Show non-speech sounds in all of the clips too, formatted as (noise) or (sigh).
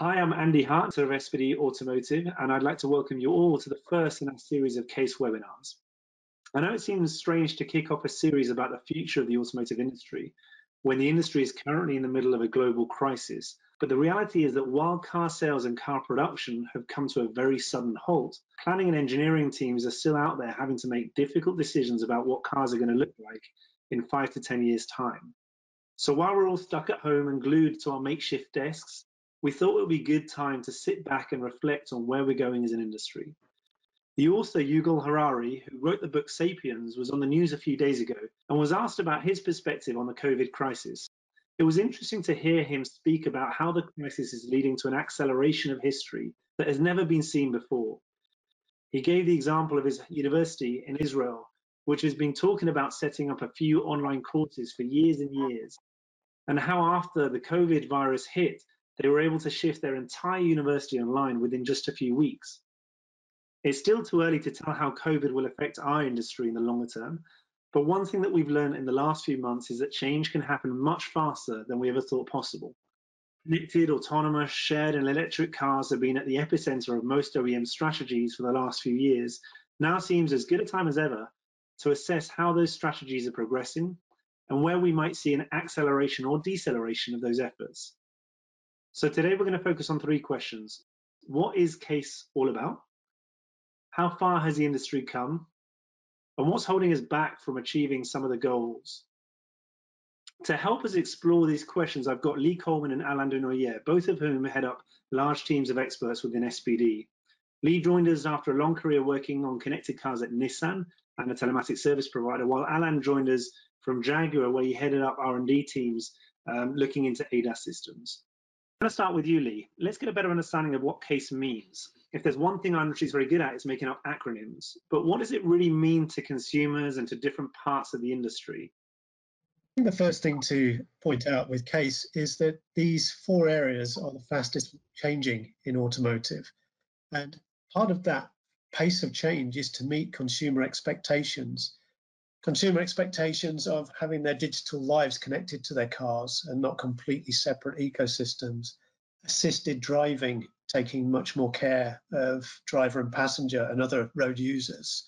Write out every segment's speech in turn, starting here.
Hi, I'm Andy Hart of SBD Automotive, and I'd like to welcome you all to the first in our series of case webinars. I know it seems strange to kick off a series about the future of the automotive industry when the industry is currently in the middle of a global crisis, but the reality is that while car sales and car production have come to a very sudden halt, planning and engineering teams are still out there having to make difficult decisions about what cars are going to look like in five to 10 years' time. So while we're all stuck at home and glued to our makeshift desks, we thought it would be a good time to sit back and reflect on where we're going as an industry. The author Yuval Harari, who wrote the book Sapiens, was on the news a few days ago and was asked about his perspective on the COVID crisis. It was interesting to hear him speak about how the crisis is leading to an acceleration of history that has never been seen before. He gave the example of his university in Israel, which has been talking about setting up a few online courses for years and years, and how after the COVID virus hit, they were able to shift their entire university online within just a few weeks. It's still too early to tell how COVID will affect our industry in the longer term, but one thing that we've learned in the last few months is that change can happen much faster than we ever thought possible. Connected, autonomous, shared, and electric cars have been at the epicenter of most OEM strategies for the last few years. Now seems as good a time as ever to assess how those strategies are progressing and where we might see an acceleration or deceleration of those efforts. So today we're going to focus on three questions. What is CASE all about? How far has the industry come? And what's holding us back from achieving some of the goals? To help us explore these questions, I've got Lee Coleman and Alain Denoyer, both of whom head up large teams of experts within SBD. Lee joined us after a long career working on connected cars at Nissan and a telematics service provider, while Alain joined us from Jaguar, where he headed up R&D teams um, looking into ADAS systems. I'm going to start with you, Lee. Let's get a better understanding of what CASE means. If there's one thing industry is very good at, it's making up acronyms. But what does it really mean to consumers and to different parts of the industry? I think the first thing to point out with CASE is that these four areas are the fastest changing in automotive. And part of that pace of change is to meet consumer expectations. Consumer expectations of having their digital lives connected to their cars and not completely separate ecosystems. Assisted driving, taking much more care of driver and passenger and other road users.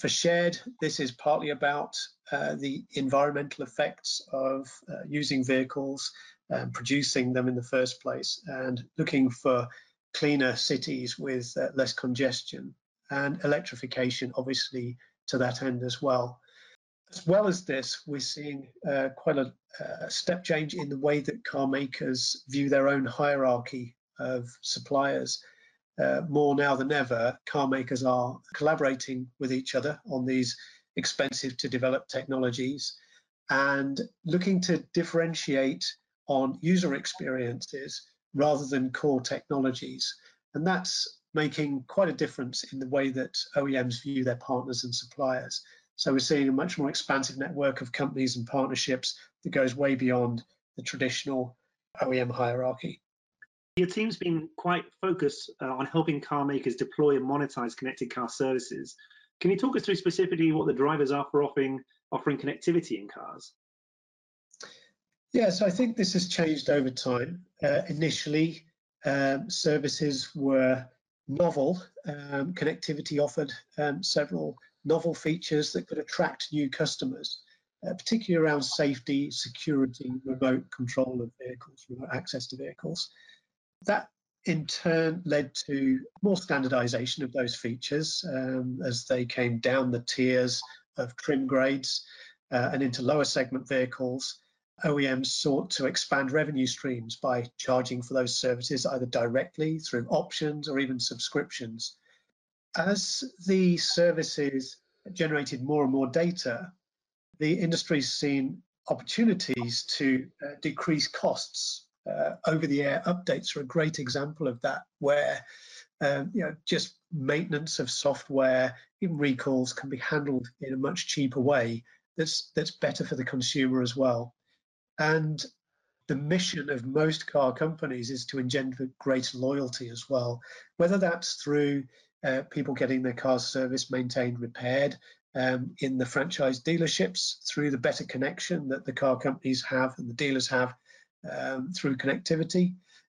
For shared, this is partly about uh, the environmental effects of uh, using vehicles, and producing them in the first place, and looking for cleaner cities with uh, less congestion, and electrification, obviously, to that end as well. As well as this, we're seeing uh, quite a, a, step change in the way that car makers view their own hierarchy of suppliers. Uh, more now than ever, car makers are collaborating with each other on these expensive to develop technologies and looking to differentiate on user experiences rather than core technologies. And that's making quite a difference in the way that OEMs view their partners and suppliers. So we're seeing a much more expansive network of companies and partnerships that goes way beyond the traditional OEM hierarchy. Your team's been quite focused uh, on helping car makers deploy and monetize connected car services. Can you talk us through specifically what the drivers are for offering, offering connectivity in cars? Yes, I think this has changed over time. Uh, initially, um, services were novel. Um, connectivity offered um, several novel features that could attract new customers, uh, particularly around safety, security, remote control of vehicles, remote access to vehicles. That in turn led to more standardization of those features um, as they came down the tiers of trim grades uh, and into lower segment vehicles. OEMs sought to expand revenue streams by charging for those services either directly through options or even subscriptions as the services generated more and more data, the industry's seen opportunities to uh, decrease costs. Uh, over-the-air updates are a great example of that, where um, you know just maintenance of software, even recalls, can be handled in a much cheaper way. That's that's better for the consumer as well. And the mission of most car companies is to engender greater loyalty as well, whether that's through uh, people getting their cars serviced, maintained, repaired um, in the franchise dealerships through the better connection that the car companies have and the dealers have um, through connectivity.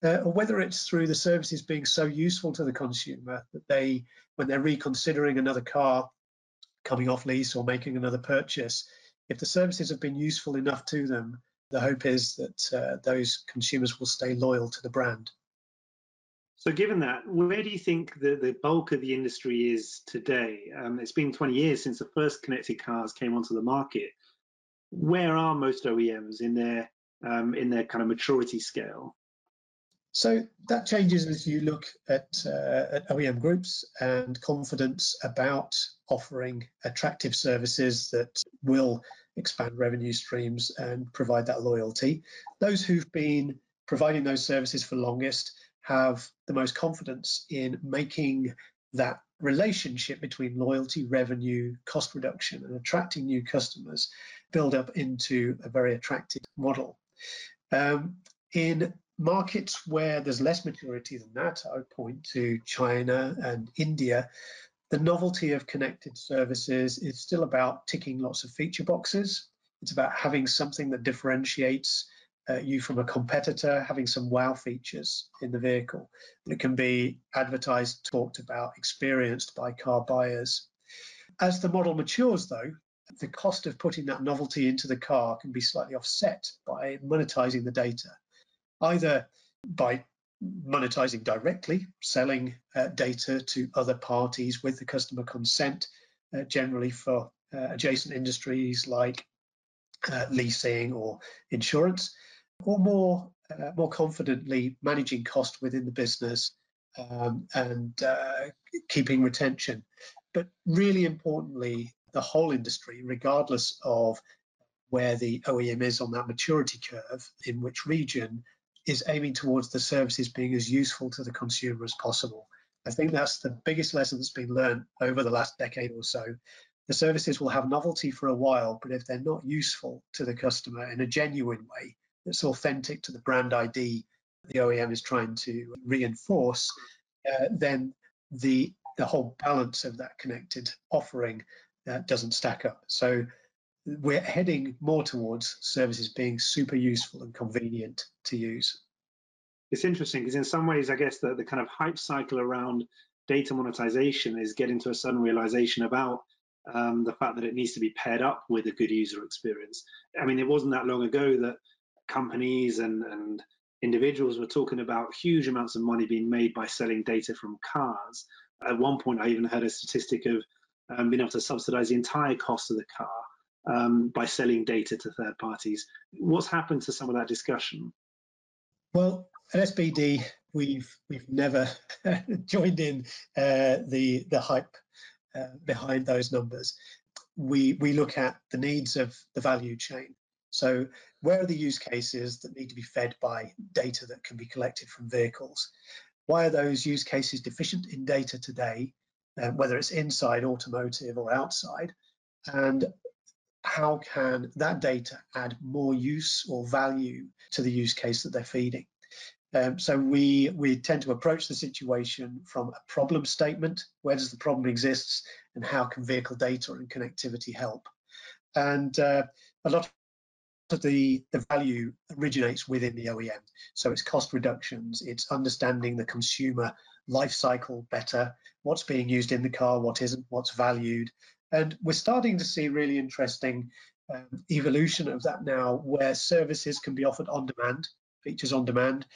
uh, or whether it's through the services being so useful to the consumer that they, when they're reconsidering another car, coming off lease or making another purchase, if the services have been useful enough to them, the hope is that uh, those consumers will stay loyal to the brand. So, given that, where do you think the, the bulk of the industry is today? Um, it's been 20 years since the first connected cars came onto the market. Where are most OEMs in their um, in their kind of maturity scale? So that changes as you look at, uh, at OEM groups and confidence about offering attractive services that will expand revenue streams and provide that loyalty. Those who've been providing those services for longest have the most confidence in making that relationship between loyalty, revenue, cost reduction, and attracting new customers build up into a very attractive model. Um, in markets where there's less maturity than that, I would point to China and India. The novelty of connected services is still about ticking lots of feature boxes. It's about having something that differentiates uh, you from a competitor, having some wow features in the vehicle that can be advertised, talked about, experienced by car buyers. As the model matures, though, the cost of putting that novelty into the car can be slightly offset by monetizing the data either by monetizing directly, selling uh, data to other parties with the customer consent, uh, generally for uh, adjacent industries like uh, leasing or insurance, or more uh, more confidently managing cost within the business um, and uh, keeping retention. But really importantly, the whole industry, regardless of where the OEM is on that maturity curve, in which region, is aiming towards the services being as useful to the consumer as possible. I think that's the biggest lesson that's been learned over the last decade or so. The services will have novelty for a while, but if they're not useful to the customer in a genuine way that's authentic to the brand ID the OEM is trying to reinforce, uh, then the the whole balance of that connected offering uh, doesn't stack up. So we're heading more towards services being super useful and convenient to use. It's interesting because in some ways, I guess the, the kind of hype cycle around data monetization is getting to a sudden realization about um, the fact that it needs to be paired up with a good user experience. I mean, it wasn't that long ago that companies and, and individuals were talking about huge amounts of money being made by selling data from cars. At one point, I even heard a statistic of um, being able to subsidize the entire cost of the car um, by selling data to third parties. What's happened to some of that discussion? Well, at SBD, we've we've never (laughs) joined in uh, the the hype uh, behind those numbers. We we look at the needs of the value chain. So where are the use cases that need to be fed by data that can be collected from vehicles? Why are those use cases deficient in data today, uh, whether it's inside automotive or outside? And how can that data add more use or value to the use case that they're feeding? Um, so we we tend to approach the situation from a problem statement. Where does the problem exist, and how can vehicle data and connectivity help? And uh, a lot of the the value originates within the OEM. So it's cost reductions, it's understanding the consumer life cycle better, what's being used in the car, what isn't, what's valued, and we're starting to see really interesting um, evolution of that now, where services can be offered on demand, features on demand.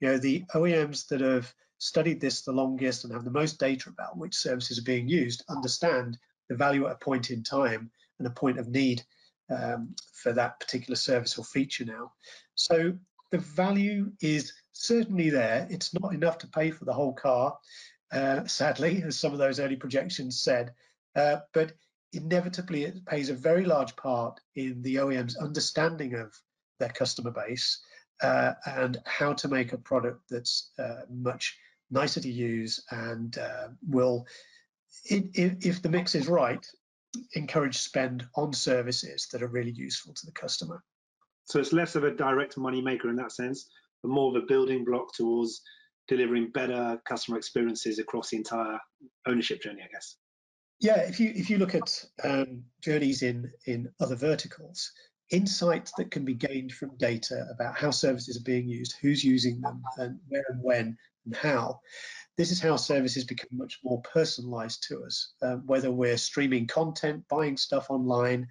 You know, the OEMs that have studied this the longest and have the most data about which services are being used understand the value at a point in time and a point of need um, for that particular service or feature now. So the value is certainly there. It's not enough to pay for the whole car, uh, sadly, as some of those early projections said, uh, but inevitably it plays a very large part in the OEM's understanding of their customer base uh, and how to make a product that's uh, much nicer to use and uh, will, if, if the mix is right, encourage spend on services that are really useful to the customer. So it's less of a direct money maker in that sense, but more of a building block towards delivering better customer experiences across the entire ownership journey, I guess. Yeah, if you if you look at um, journeys in in other verticals, insights that can be gained from data about how services are being used, who's using them, and where and when and how. This is how services become much more personalized to us, um, whether we're streaming content, buying stuff online,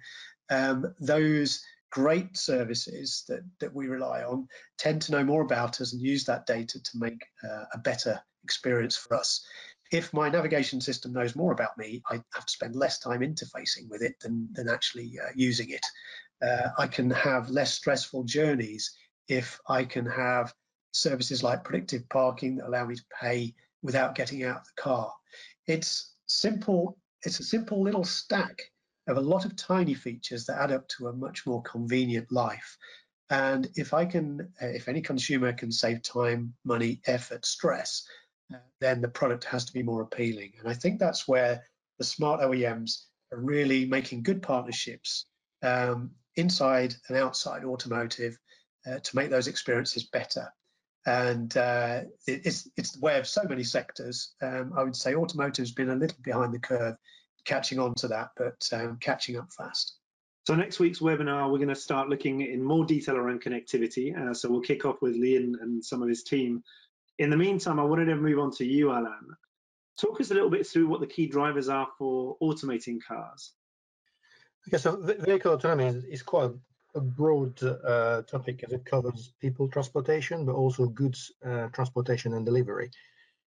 um, those great services that, that we rely on tend to know more about us and use that data to make uh, a better experience for us. If my navigation system knows more about me, I have to spend less time interfacing with it than, than actually uh, using it. Uh, I can have less stressful journeys if I can have services like predictive parking that allow me to pay without getting out of the car. It's simple. It's a simple little stack of a lot of tiny features that add up to a much more convenient life. And if I can, if any consumer can save time, money, effort, stress, uh, then the product has to be more appealing. And I think that's where the smart OEMs are really making good partnerships um, inside and outside automotive uh, to make those experiences better. And uh, it's it's the way of so many sectors. Um, I would say automotive's been a little behind the curve, catching on to that, but um, catching up fast. So next week's webinar, we're going to start looking in more detail around connectivity. Uh, so we'll kick off with Lee and, and, some of his team. In the meantime, I wanted to move on to you, Alan. Talk us a little bit through what the key drivers are for automating cars. Okay, so vehicle autonomy is, is quite a broad uh, topic as it covers people transportation, but also goods uh, transportation and delivery.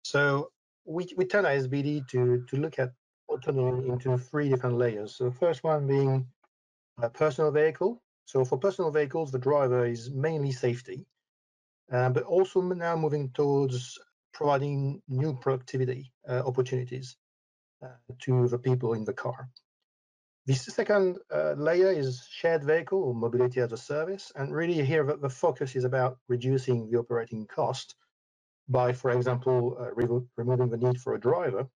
So we, we turn at SBD to, to look at autonomy into three different layers. So the first one being a personal vehicle. So for personal vehicles, the driver is mainly safety, uh, but also now moving towards providing new productivity uh, opportunities uh, to the people in the car. The second uh, layer is shared vehicle or mobility as a service. And really here the, focus is about reducing the operating cost by, for example, uh, re removing the need for a driver,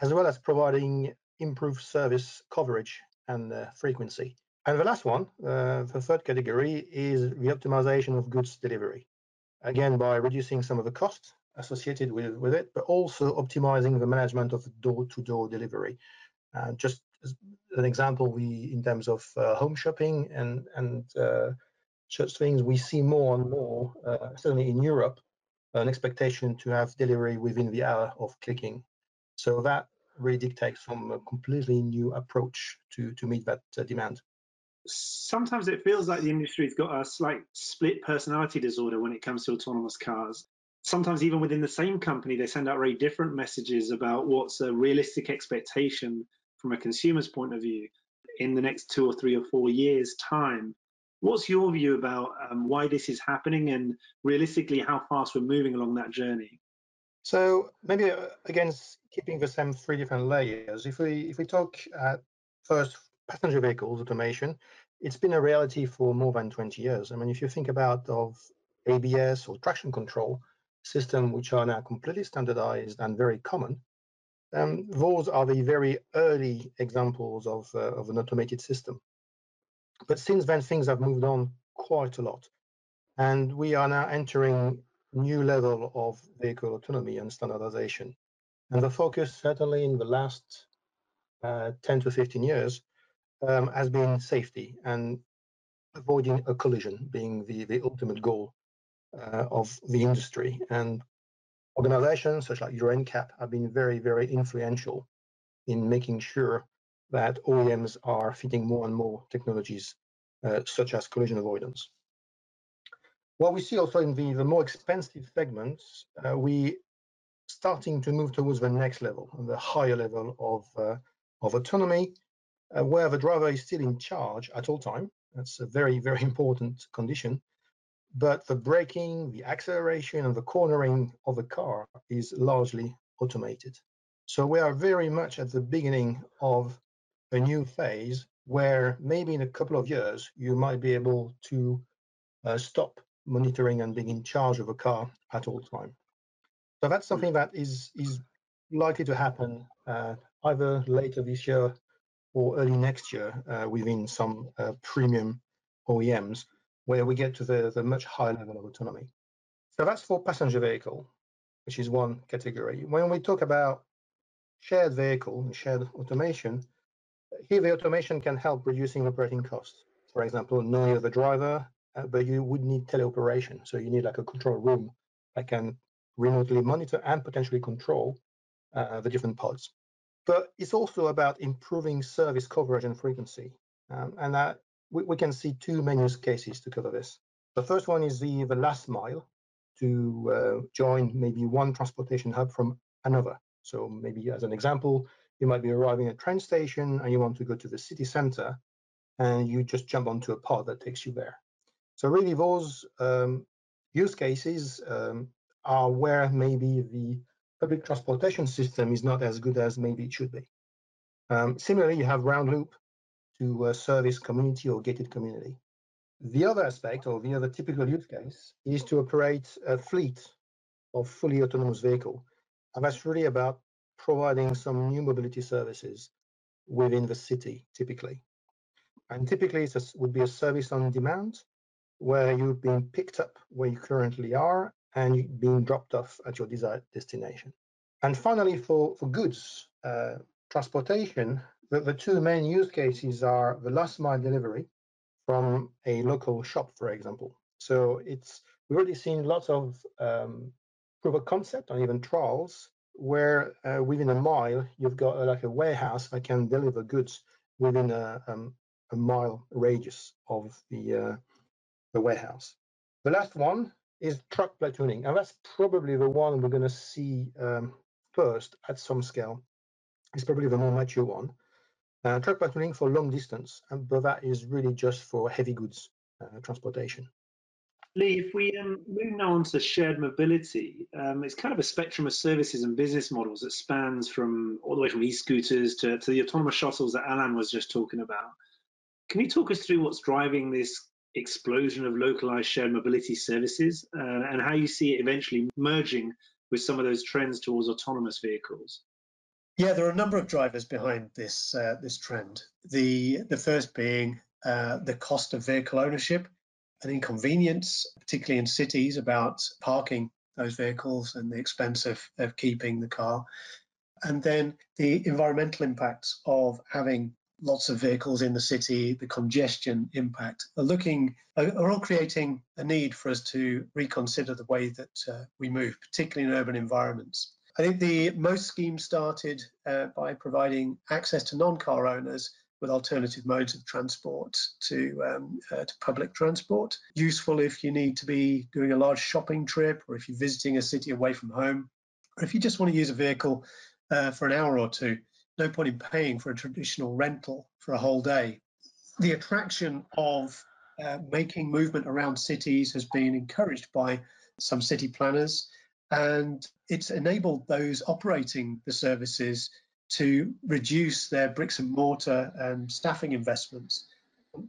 as well as providing improved service coverage and uh, frequency. And the last one, uh, the third category, is the optimization of goods delivery. Again, by reducing some of the costs associated with, with it, but also optimizing the management of door-to-door -door delivery. Uh, just an example, we in terms of uh, home shopping and and uh, such things, we see more and more, uh, certainly in Europe, an expectation to have delivery within the hour of clicking. So that really dictates from a completely new approach to to meet that demand. Sometimes it feels like the industry's got a slight split personality disorder when it comes to autonomous cars. Sometimes even within the same company, they send out very different messages about what's a realistic expectation from a consumer's point of view in the next two or three or four years' time. What's your view about um, why this is happening and realistically how fast we're moving along that journey? So maybe uh, again, keeping the same three different layers. If we if we talk at first passenger vehicles automation, it's been a reality for more than 20 years. I mean, if you think about of ABS or traction control system, which are now completely standardized and very common, um, those are the very early examples of, uh, of an automated system. But since then, things have moved on quite a lot. And we are now entering new level of vehicle autonomy and standardization. And the focus, certainly in the last uh, 10 to 15 years, um, has been safety and avoiding a collision being the, the ultimate goal uh, of the industry. And organizations such like NCAP have been very, very influential in making sure that OEMs are fitting more and more technologies uh, such as collision avoidance. What we see also in the, the more expensive segments, uh, we starting to move towards the next level, the higher level of, uh, of autonomy, uh, where the driver is still in charge at all time. That's a very, very (laughs) important condition but the braking, the acceleration, and the cornering of a car is largely automated. So we are very much at the beginning of a new phase where maybe in a couple of years you might be able to uh, stop monitoring and being in charge of a car at all time. So that's something that is is likely to happen uh, either later this year or early next year uh, within some uh, premium OEMs where we get to the, the much higher level of autonomy. So that's for passenger vehicle, which is one category. When we talk about shared vehicle and shared automation, here the automation can help reducing operating costs. for example, knowing the driver, uh, but you would need teleoperation. So you need like a control room that can remotely monitor and potentially control uh, the different pods. But it's also about improving service coverage and frequency. Um, and that we, we, can see two main use cases to cover this. The first one is the, the last mile to uh, join maybe one transportation hub from another. So maybe as an example, you might be arriving at a train station and you want to go to the city center and you just jump onto a pod that takes you there. So really those um, use cases um, are where maybe the public transportation system is not as good as maybe it should be. Um, similarly, you have round loop to service community or gated community. The other aspect or the other typical use case is to operate a fleet of fully autonomous vehicle. And that's really about providing some new mobility services within the city, typically. And typically it would be a service on demand where you're being picked up where you currently are and being dropped off at your desired destination. And finally, for, for goods uh, transportation, the, the two main use cases are the last mile delivery from a local shop, for example. So it's we've already seen lots of um, proof of concept and even trials where uh, within a mile you've got uh, like a warehouse that can deliver goods within a, um, a mile radius of the uh, the warehouse. The last one is truck platooning, and that's probably the one we're going to see um, first at some scale. It's probably the more mature one. Uh, truck platooning for long distance, but that is really just for heavy goods uh, transportation. Lee, if we um, move now on to shared mobility, um, it's kind of a spectrum of services and business models that spans from all the way from e-scooters to, to the autonomous shuttles that Alan was just talking about. Can you talk us through what's driving this explosion of localized shared mobility services uh, and how you see it eventually merging with some of those trends towards autonomous vehicles? Yeah, there are a number of drivers behind this uh, this trend. The the first being uh, the cost of vehicle ownership an inconvenience, particularly in cities, about parking those vehicles and the expense of, of keeping the car. And then the environmental impacts of having lots of vehicles in the city, the congestion impact, are looking are all creating a need for us to reconsider the way that uh, we move, particularly in urban environments. I think the most schemes started uh, by providing access to non-car owners with alternative modes of transport to, um, uh, to public transport. Useful if you need to be doing a large shopping trip or if you're visiting a city away from home, or if you just want to use a vehicle uh, for an hour or two. No point in paying for a traditional rental for a whole day. The attraction of uh, making movement around cities has been encouraged by some city planners, and it's enabled those operating the services to reduce their bricks and mortar and staffing investments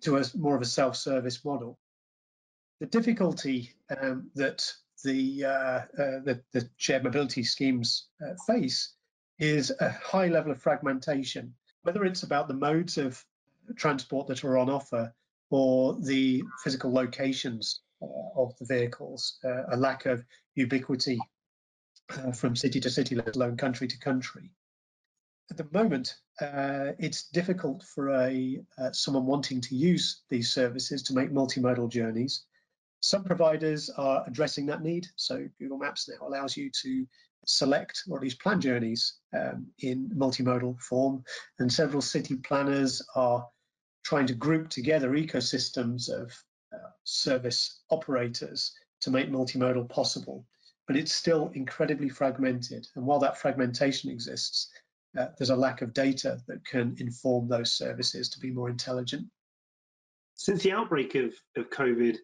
to a more of a self-service model. The difficulty um, that the, uh, uh, the, the shared mobility schemes uh, face is a high level of fragmentation, whether it's about the modes of transport that are on offer or the physical locations of the vehicles, uh, a lack of ubiquity uh, from city to city, let alone country to country at the moment, uh, it's difficult for a uh, someone wanting to use these services to make multimodal journeys. Some providers are addressing that need. So Google Maps now allows you to select or at least plan journeys um, in multimodal form. And several city planners are trying to group together ecosystems of uh, service operators to make multimodal possible. But it's still incredibly fragmented. And while that fragmentation exists, uh, there's a lack of data that can inform those services to be more intelligent. Since the outbreak of, of COVID,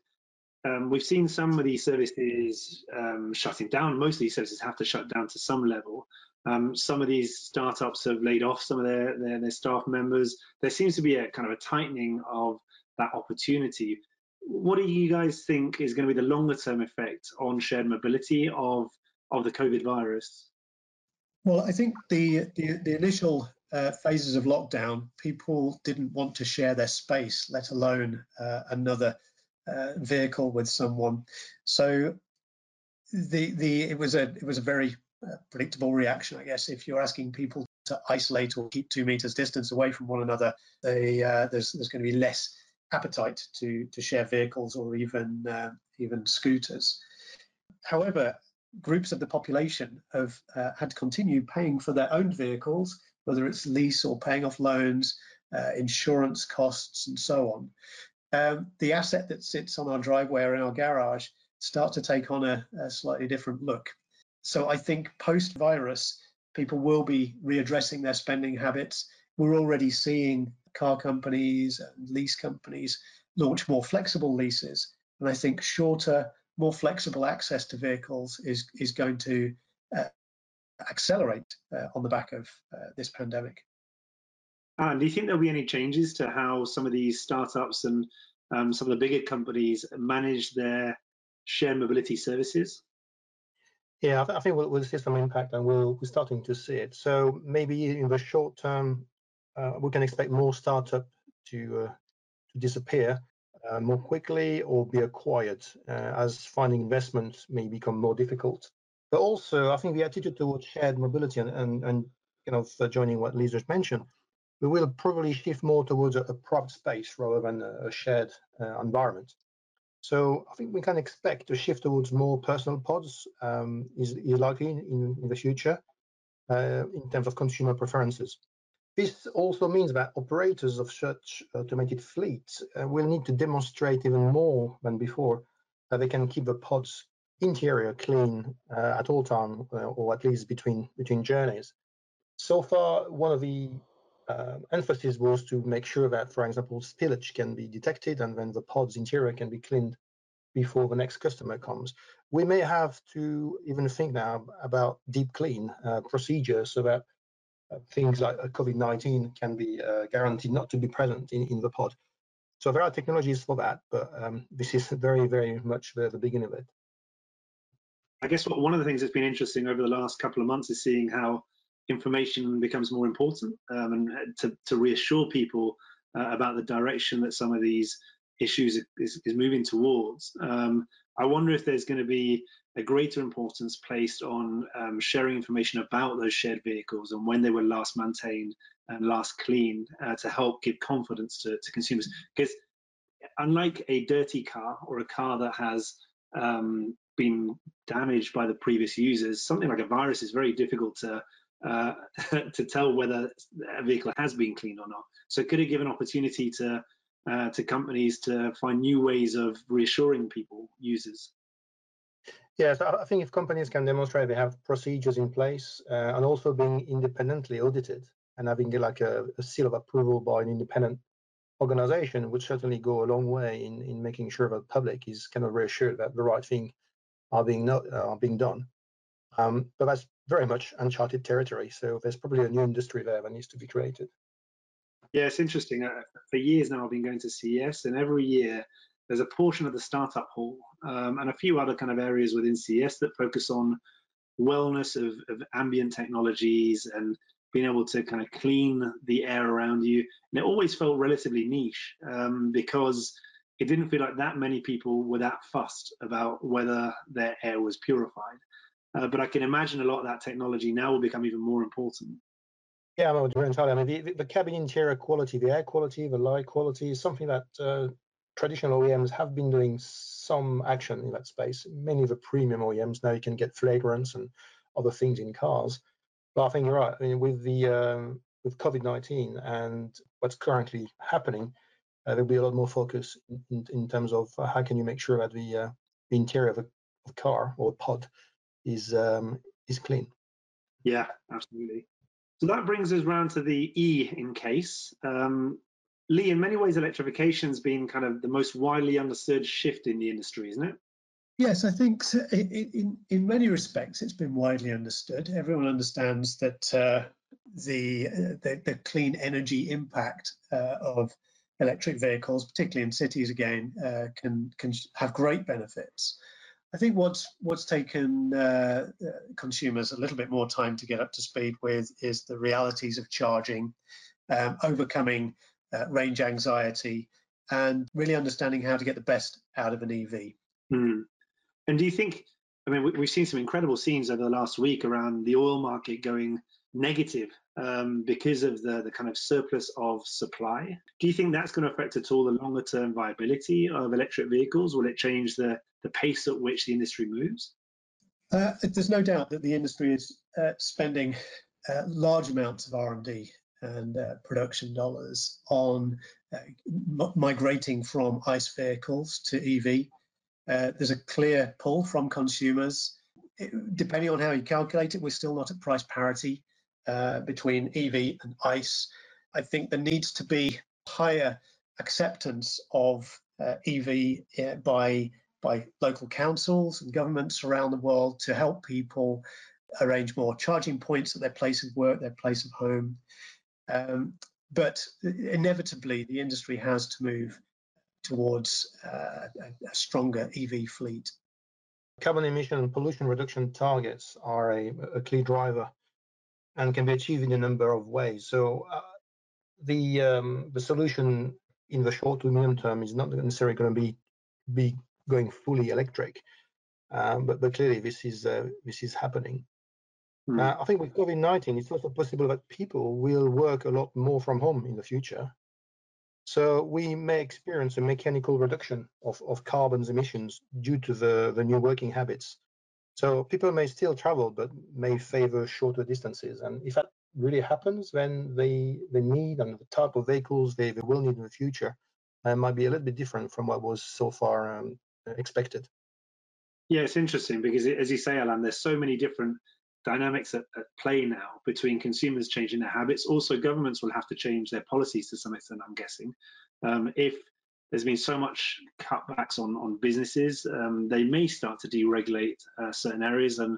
um, we've seen some of these services um, shutting down. Most of these services have to shut down to some level. Um, some of these startups have laid off some of their, their, their staff members. There seems to be a kind of a tightening of that opportunity. What do you guys think is going to be the longer term effect on shared mobility of, of the COVID virus? Well, I think the the, the initial uh, phases of lockdown, people didn't want to share their space, let alone uh, another uh, vehicle with someone. So the the it was a it was a very uh, predictable reaction, I guess. If you're asking people to isolate or keep two meters distance away from one another, they, uh, there's there's going to be less appetite to to share vehicles or even uh, even scooters. However, groups of the population have uh, had to continue paying for their own vehicles, whether it's lease or paying off loans, uh, insurance costs, and so on. Um, the asset that sits on our driveway or in our garage starts to take on a, a slightly different look. So I think post virus, people will be readdressing their spending habits. We're already seeing car companies and lease companies launch more flexible leases. And I think shorter, more flexible access to vehicles is, is going to uh, accelerate uh, on the back of uh, this pandemic. And do you think there'll be any changes to how some of these startups and um, some of the bigger companies manage their shared mobility services? Yeah, I, th I think we'll, we'll, see some impact and we'll, we're starting to see it. So maybe in the short term, we can expect more startup to, uh, to disappear uh, more quickly or be acquired uh, as finding investment may become more difficult. But also, I think the attitude towards shared mobility and, and, and kind of uh, joining what Lisa just mentioned, we will probably shift more towards a, a space rather than a, a shared uh, environment. So I think we can expect a shift towards more personal pods um, is, is likely in, in the future uh, in terms of consumer preferences. This also means that operators of such automated fleets uh, will need to demonstrate even more than before that they can keep the pod's interior clean uh, at all time, uh, or at least between between journeys. So far, one of the uh, emphasis was to make sure that, for example, spillage can be detected and then the pod's interior can be cleaned before the next customer comes. We may have to even think now about deep clean uh, procedures so that things like uh, COVID-19 can be uh, guaranteed not to be present in, in the pod. So there are technologies for that, but um, this is very, very much the, the beginning of it. I guess what, one of the things that's been interesting over the last couple of months is seeing how information becomes more important um, and uh, to, to, reassure people uh, about the direction that some of these issues is, is moving towards. Um, I wonder if there's going to be a greater importance placed on um, sharing information about those shared vehicles and when they were last maintained and last cleaned uh, to help give confidence to, to, consumers. Because unlike a dirty car or a car that has um, been damaged by the previous users, something like a virus is very difficult to uh, (laughs) to tell whether a vehicle has been cleaned or not. So could it give an opportunity to uh, to companies to find new ways of reassuring people, users? Yes, I think if companies can demonstrate they have procedures in place uh, and also being independently audited and having like a, a, seal of approval by an independent organization would certainly go a long way in, in making sure that the public is kind of reassured that the right thing are being not, uh, are being done. Um, but that's very much uncharted territory. So there's probably a new industry there that needs to be created. Yeah, it's interesting. Uh, for years now, I've been going to CES, and every year there's a portion of the startup hall um, and a few other kind of areas within CES that focus on wellness of, of, ambient technologies and being able to kind of clean the air around you. And it always felt relatively niche um, because it didn't feel like that many people were that fussed about whether their air was purified. Uh, but I can imagine a lot of that technology now will become even more important. Yeah, I'm entirely. I mean, the, the, cabin interior quality, the air quality, the light quality is something that uh, traditional OEMs have been doing some action in that space. Many of the premium OEMs now you can get flagrants and other things in cars. But I think you're right. I mean, with the um, with COVID-19 and what's currently happening, uh, there'll be a lot more focus in, in, in terms of uh, how can you make sure that the, uh, the interior of a, of a car or a pod is um, is clean. Yeah, absolutely. So that brings us round to the E in case. Um, Lee, in many ways, electrification has been kind of the most widely understood shift in the industry, isn't it? Yes, I think so. in, in many respects it's been widely understood. Everyone understands that uh, the, uh, the, the clean energy impact uh, of electric vehicles, particularly in cities again, uh, can can have great benefits. I think what's what's taken uh, uh, consumers a little bit more time to get up to speed with is the realities of charging, um, overcoming uh, range anxiety, and really understanding how to get the best out of an EV. Mm. And do you think? I mean, we've seen some incredible scenes over the last week around the oil market going negative um, because of the, the kind of surplus of supply. Do you think that's going to affect at all the longer term viability of electric vehicles? Will it change the, the pace at which the industry moves? Uh, there's no doubt that the industry is uh, spending uh, large amounts of R&D and uh, production dollars on uh, migrating from ICE vehicles to EV. Uh, there's a clear pull from consumers. It, depending on how you calculate it, we're still not at price parity uh, between EV and ICE. I think there needs to be higher acceptance of uh, EV by by local councils and governments around the world to help people arrange more charging points at their place of work, their place of home. Um, but inevitably, the industry has to move towards uh, a, stronger EV fleet. Carbon emission and pollution reduction targets are a, a key driver and can be achieved in a number of ways. So uh, the um, the solution in the short to medium term is not necessarily going to be be going fully electric, um, but but clearly this is uh, this is happening. Mm. Uh, I think with COVID nineteen, it's also possible that people will work a lot more from home in the future. So we may experience a mechanical reduction of, of carbon emissions due to the, the new working habits. So people may still travel, but may favor shorter distances. And if that really happens, then the, the need and the type of vehicles they, they will need in the future uh, might be a little bit different from what was so far um, expected. Yeah, it's interesting because, as you say, Alan, there's so many different dynamics at, at, play now between consumers changing their habits. Also, governments will have to change their policies to some extent, I'm guessing. Um, if there's been so much cutbacks on on businesses, um, they may start to deregulate uh, certain areas and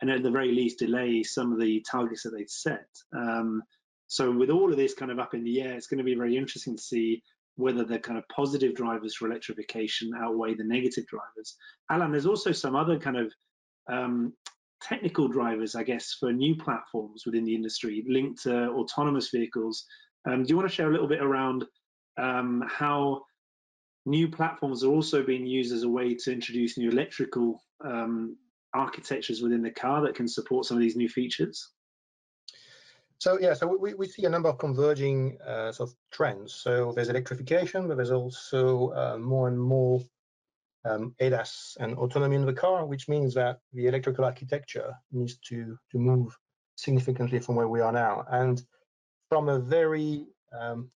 and at the very least delay some of the targets that they'd set. Um, so with all of this kind of up in the air, it's going to be very interesting to see whether the kind of positive drivers for electrification outweigh the negative drivers. Alan, there's also some other kind of um, technical drivers, I guess, for new platforms within the industry linked to autonomous vehicles. Um, do you want to share a little bit around um, how new platforms are also being used as a way to introduce new electrical um, architectures within the car that can support some of these new features? So yeah, so we, we see a number of converging uh, sort of trends. So there's electrification, but there's also uh, more and more um, ADAS and autonomy in the car, which means that the electrical architecture needs to to move significantly from where we are now. And from a very, um,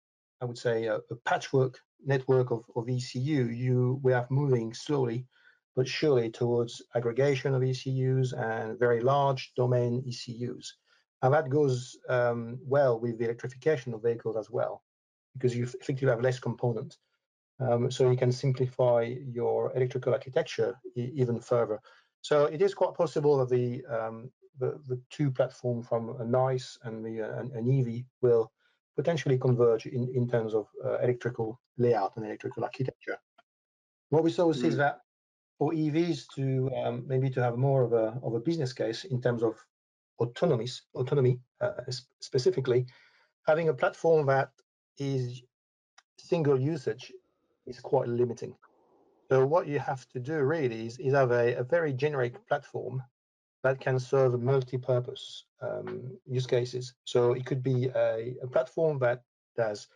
I would say, a, a patchwork network of, of ECU, you we are moving slowly but surely towards aggregation of ECUs and very large domain ECUs. And that goes um, well with the electrification of vehicles as well, because you effectively have less components. Um, so you can simplify your electrical architecture e even further. So it is quite possible that the um, the, the, two platform from an ICE and the uh, an, an EV will potentially converge in, in terms of uh, electrical layout and electrical architecture. What we saw mm. is that for EVs to um, maybe to have more of a of a business case in terms of autonomy, autonomy uh, specifically, having a platform that is single usage is quite limiting. So what you have to do really is, is have a, a very generic platform that can serve multi-purpose um, use cases. So it could be a, a, platform that does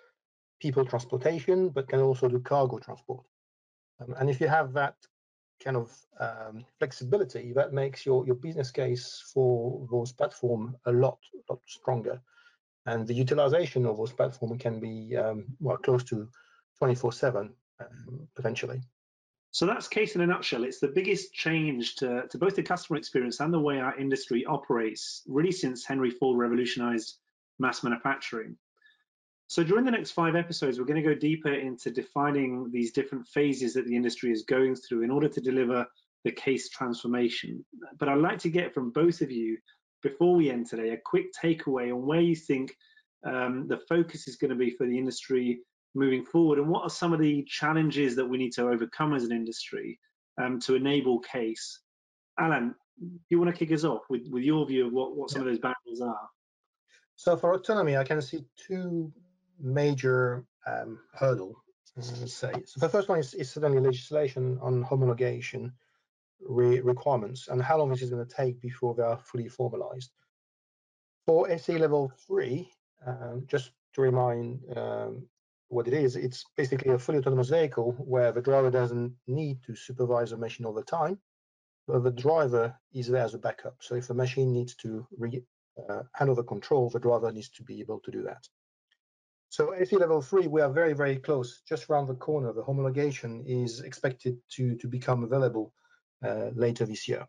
people transportation, but can also do cargo transport. Um, and if you have that kind of um, flexibility, that makes your, your business case for those platform a lot, lot stronger. And the utilization of those platform can be um, well close to 24/7 um, potentially. So that's case in a nutshell. It's the biggest change to, to both the customer experience and the way our industry operates, really since Henry Ford revolutionized mass manufacturing. So during the next five episodes, we're going to go deeper into defining these different phases that the industry is going through in order to deliver the case transformation. But I'd like to get from both of you, before we end today, a quick takeaway on where you think um, the focus is going to be for the industry moving forward? And what are some of the challenges that we need to overcome as an industry um, to enable case? Alan you want to kick us off with, with your view of what, what some yeah. of those barriers are? So for autonomy i can see two major um, hurdle say. So the first one is, is certainly legislation on homologation re requirements and how long this is going to take before they are fully formalized. For SAE level three, um, just to remind um, what it is, it's basically a fully autonomous vehicle where the driver doesn't need to supervise the machine all the time, but the driver is there as a backup. So if the machine needs to re, uh, control, the driver needs to be able to do that. So SAE level three, we are very, very close, just around the corner. The homologation is expected to, to become available uh, later this year.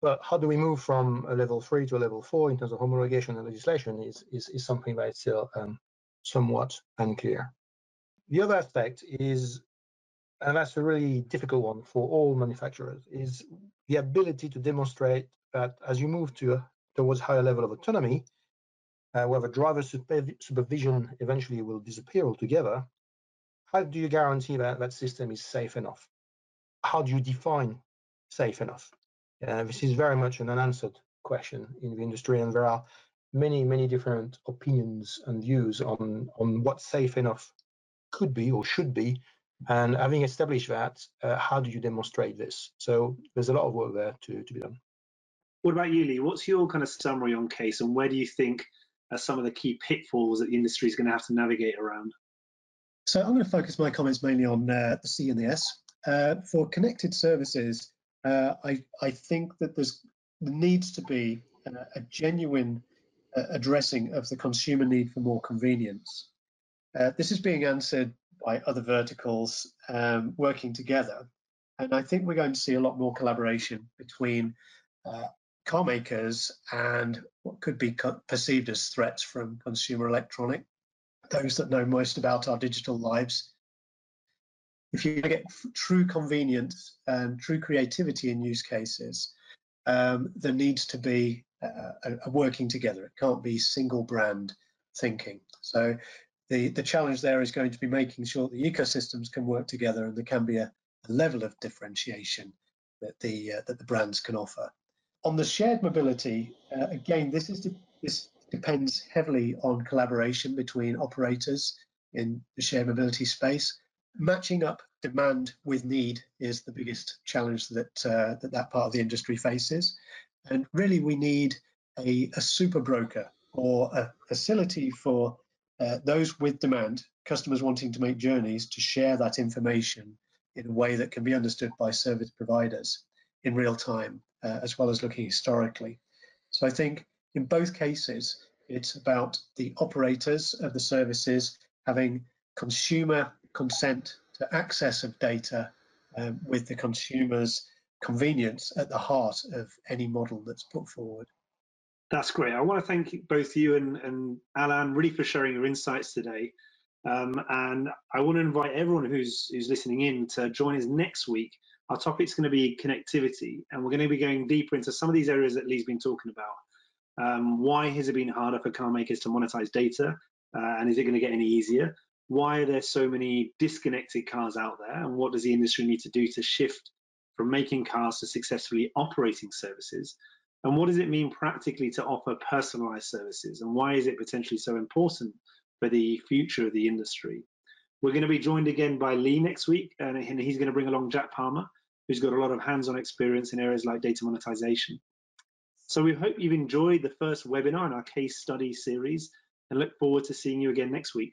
But how do we move from a level three to a level four in terms of homologation and legislation is, is, is something that is still um, somewhat unclear. The other aspect is, and that's a really difficult one for all manufacturers, is the ability to demonstrate that as you move to a, towards higher level of autonomy, uh, the driver supervision eventually will disappear altogether, how do you guarantee that that system is safe enough? How do you define safe enough? Uh, this is very much an unanswered question in the industry, and there are many, many different opinions and views on, on what safe enough could be or should be. And having established that, uh, how do you demonstrate this? So there's a lot of work there to, to be done. What about you, Lee? What's your kind of summary on CASE, and where do you think are some of the key pitfalls that the industry is going to have to navigate around? So I'm going to focus my comments mainly on uh, the C and the S. Uh, for connected services, uh, I, I think that there's there needs to be uh, a genuine uh, addressing of the consumer need for more convenience. Uh, this is being answered by other verticals um, working together. And I think we're going to see a lot more collaboration between uh, car makers and what could be perceived as threats from consumer electronic, those that know most about our digital lives. If you get true convenience and true creativity in use cases, um, there needs to be a, a working together. It can't be single brand thinking. So the, the challenge there is going to be making sure the ecosystems can work together and there can be a, a level of differentiation that the uh, that the brands can offer. On the shared mobility, uh, again, this is this depends heavily on collaboration between operators in the shared mobility space. Matching up demand with need is the biggest challenge that uh, that, that part of the industry faces, and really we need a, a super broker or a facility for uh, those with demand, customers wanting to make journeys, to share that information in a way that can be understood by service providers in real time, uh, as well as looking historically. So I think in both cases, it's about the operators of the services having consumer consent to access of data um, with the consumer's convenience at the heart of any model that's put forward. That's great. I want to thank both you and, and Alan really for sharing your insights today. Um, and I want to invite everyone who's who's listening in to join us next week. Our topic's going to be connectivity, and we're going to be going deeper into some of these areas that Lee's been talking about. Um, why has it been harder for car makers to monetize data, uh, and is it going to get any easier? Why are there so many disconnected cars out there, and what does the industry need to do to shift from making cars to successfully operating services? And what does it mean practically to offer personalized services? And why is it potentially so important for the future of the industry? We're going to be joined again by Lee next week, and he's going to bring along Jack Palmer, who's got a lot of hands-on experience in areas like data monetization. So we hope you've enjoyed the first webinar in our case study series and look forward to seeing you again next week.